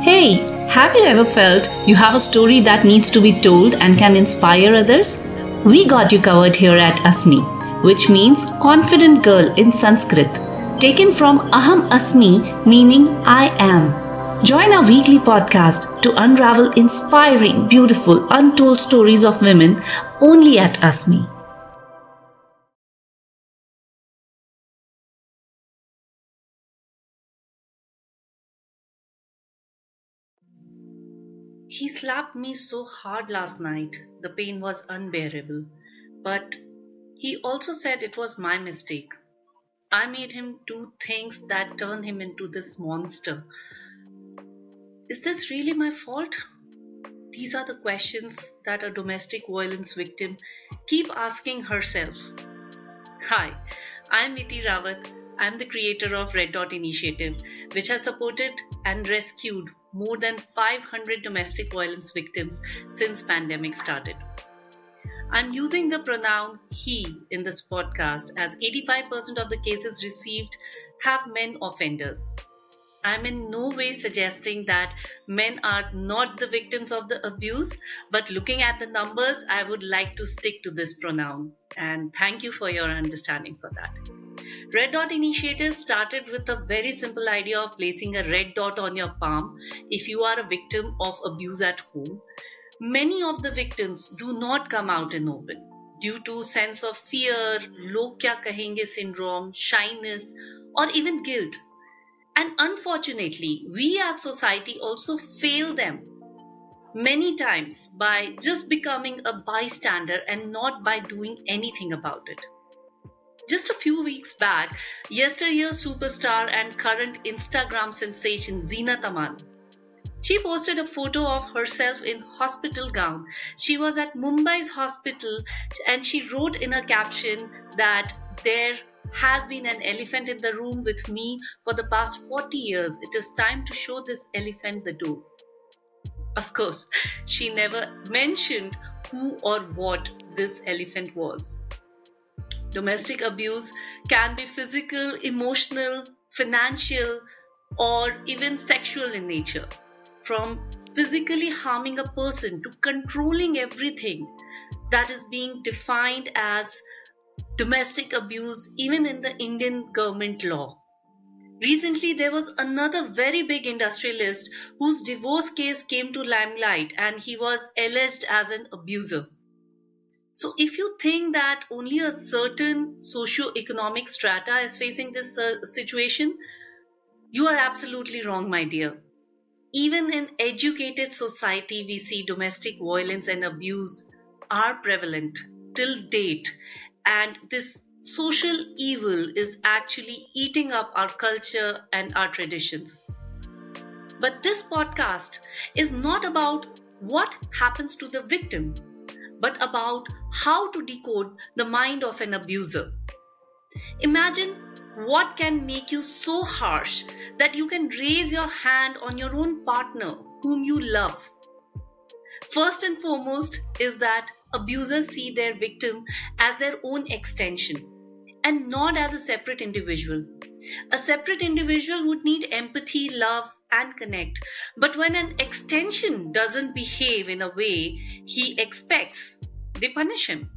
Hey, have you ever felt you have a story that needs to be told and can inspire others? We got you covered here at Asmee, which means confident girl in Sanskrit, taken from Aham Asmi, meaning I am. Join our weekly podcast to unravel inspiring, beautiful, untold stories of women only at Asmee. He slapped me so hard last night, the pain was unbearable. But he also said it was my mistake. I made him do things that turned him into this monster. Is this really my fault? These are the questions that a domestic violence victim keep asking herself. Hi, I'm Iti Rawat. I'm the creator of Red Dot Initiative, which has supported and rescued more than 500 domestic violence victims since pandemic started. I'm using the pronoun he in this podcast as 85% of the cases received have men offenders. I'm in no way suggesting that men are not the victims of the abuse, but looking at the numbers, I would like to stick to this pronoun. And thank you for your understanding for that. Red Dot Initiative started with a very simple idea of placing a red dot on your palm if you are a victim of abuse at home. Many of the victims do not come out in open due to sense of fear, log kya kahenge syndrome, shyness, or even guilt. And unfortunately, we as society also fail them many times by just becoming a bystander and not by doing anything about it. Just a few weeks back, yesteryear's superstar and current Instagram sensation Zeenat Aman she posted a photo of herself in hospital gown. She was at Mumbai's hospital and she wrote in a caption that there has been an elephant in the room with me for the past 40 years. It is time to show this elephant the door. Of course, she never mentioned who or what this elephant was. Domestic abuse can be physical, emotional, financial, or even sexual in nature. From physically harming a person to controlling everything that is being defined as domestic abuse, even in the Indian government law. Recently, there was another very big industrialist whose divorce case came to limelight and he was alleged as an abuser. So, if you think that only a certain socio-economic strata is facing this uh, situation, you are absolutely wrong, my dear. Even in educated society, we see domestic violence and abuse are prevalent till date, and this social evil is actually eating up our culture and our traditions. But this podcast is not about what happens to the victim but about how to decode the mind of an abuser. Imagine what can make you so harsh that you can raise your hand on your own partner whom you love. First and foremost is that abusers see their victim as their own extension and not as a separate individual. A separate individual would need empathy, love, and connect. But when an extension doesn't behave in a way he expects, they punish him.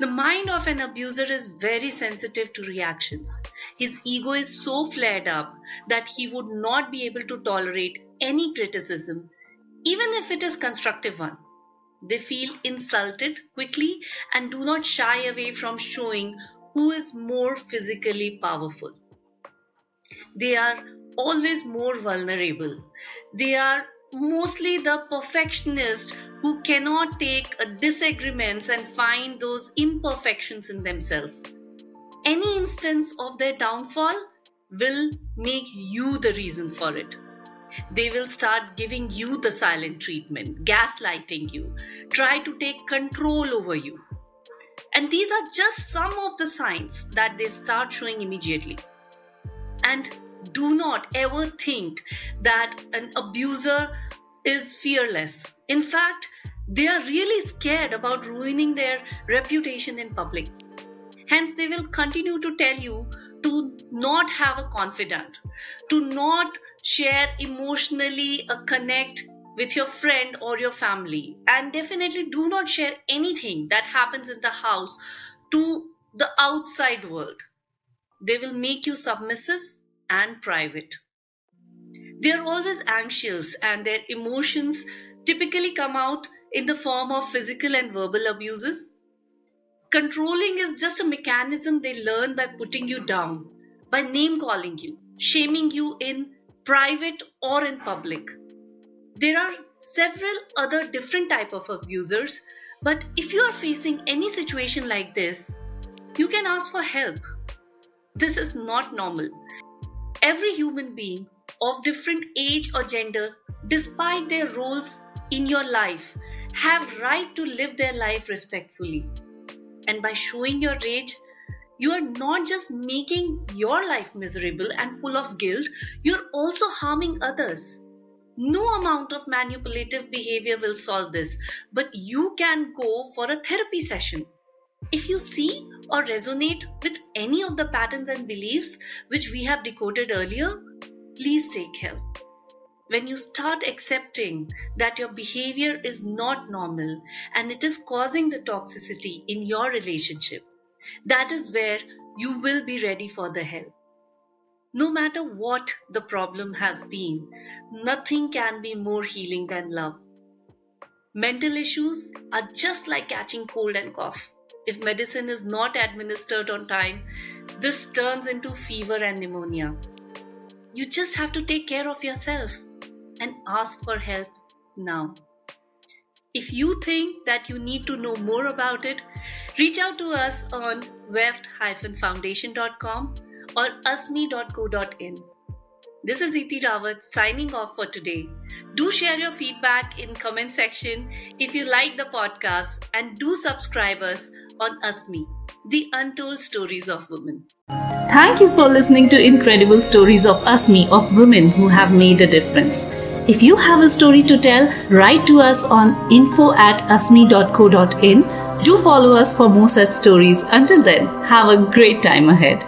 The mind of an abuser is very sensitive to reactions. His ego is so flared up that he would not be able to tolerate any criticism, even if it is constructive one. They feel insulted quickly and do not shy away from showing who is more physically powerful. They are always more vulnerable. They are mostly the perfectionist who cannot take disagreements and find those imperfections in themselves. Any instance of their downfall will make you the reason for it. They will start giving you the silent treatment, gaslighting you, try to take control over you. And these are just some of the signs that they start showing immediately. And do not ever think that an abuser is fearless. In fact, they are really scared about ruining their reputation in public. Hence, they will continue to tell you to not have a confidant, to not share emotionally a connect with your friend or your family, and definitely do not share anything that happens in the house to the outside world. They will make you submissive and private. They are always anxious, and their emotions typically come out in the form of physical and verbal abuses. Controlling is just a mechanism they learn by putting you down, by name calling you, shaming you in private or in public. There are several other different type of abusers, but if you are facing any situation like this, you can ask for help. This is not normal. Every human being of different age or gender, despite their roles in your life, have right to live their life respectfully. And by showing your rage, you are not just making your life miserable and full of guilt, you're also harming others. No amount of manipulative behavior will solve this, but you can go for a therapy session. If you see or resonate with any of the patterns and beliefs which we have decoded earlier, please take help. When you start accepting that your behavior is not normal and it is causing the toxicity in your relationship, that is where you will be ready for the help. No matter what the problem has been, nothing can be more healing than love. Mental issues are just like catching cold and cough. If medicine is not administered on time, this turns into fever and pneumonia. You just have to take care of yourself and ask for help now. If you think that you need to know more about it, reach out to us on weft-foundation.com or asmee.co.in. This is Iti Rawat signing off for today. Do share your feedback in comment section if you like the podcast and do subscribe us on Asmee, the untold stories of women. Thank you for listening to incredible stories of Asmee of women who have made a difference. If you have a story to tell, write to us on info at asmee.co.in. Do follow us for more such stories. Until then, have a great time ahead.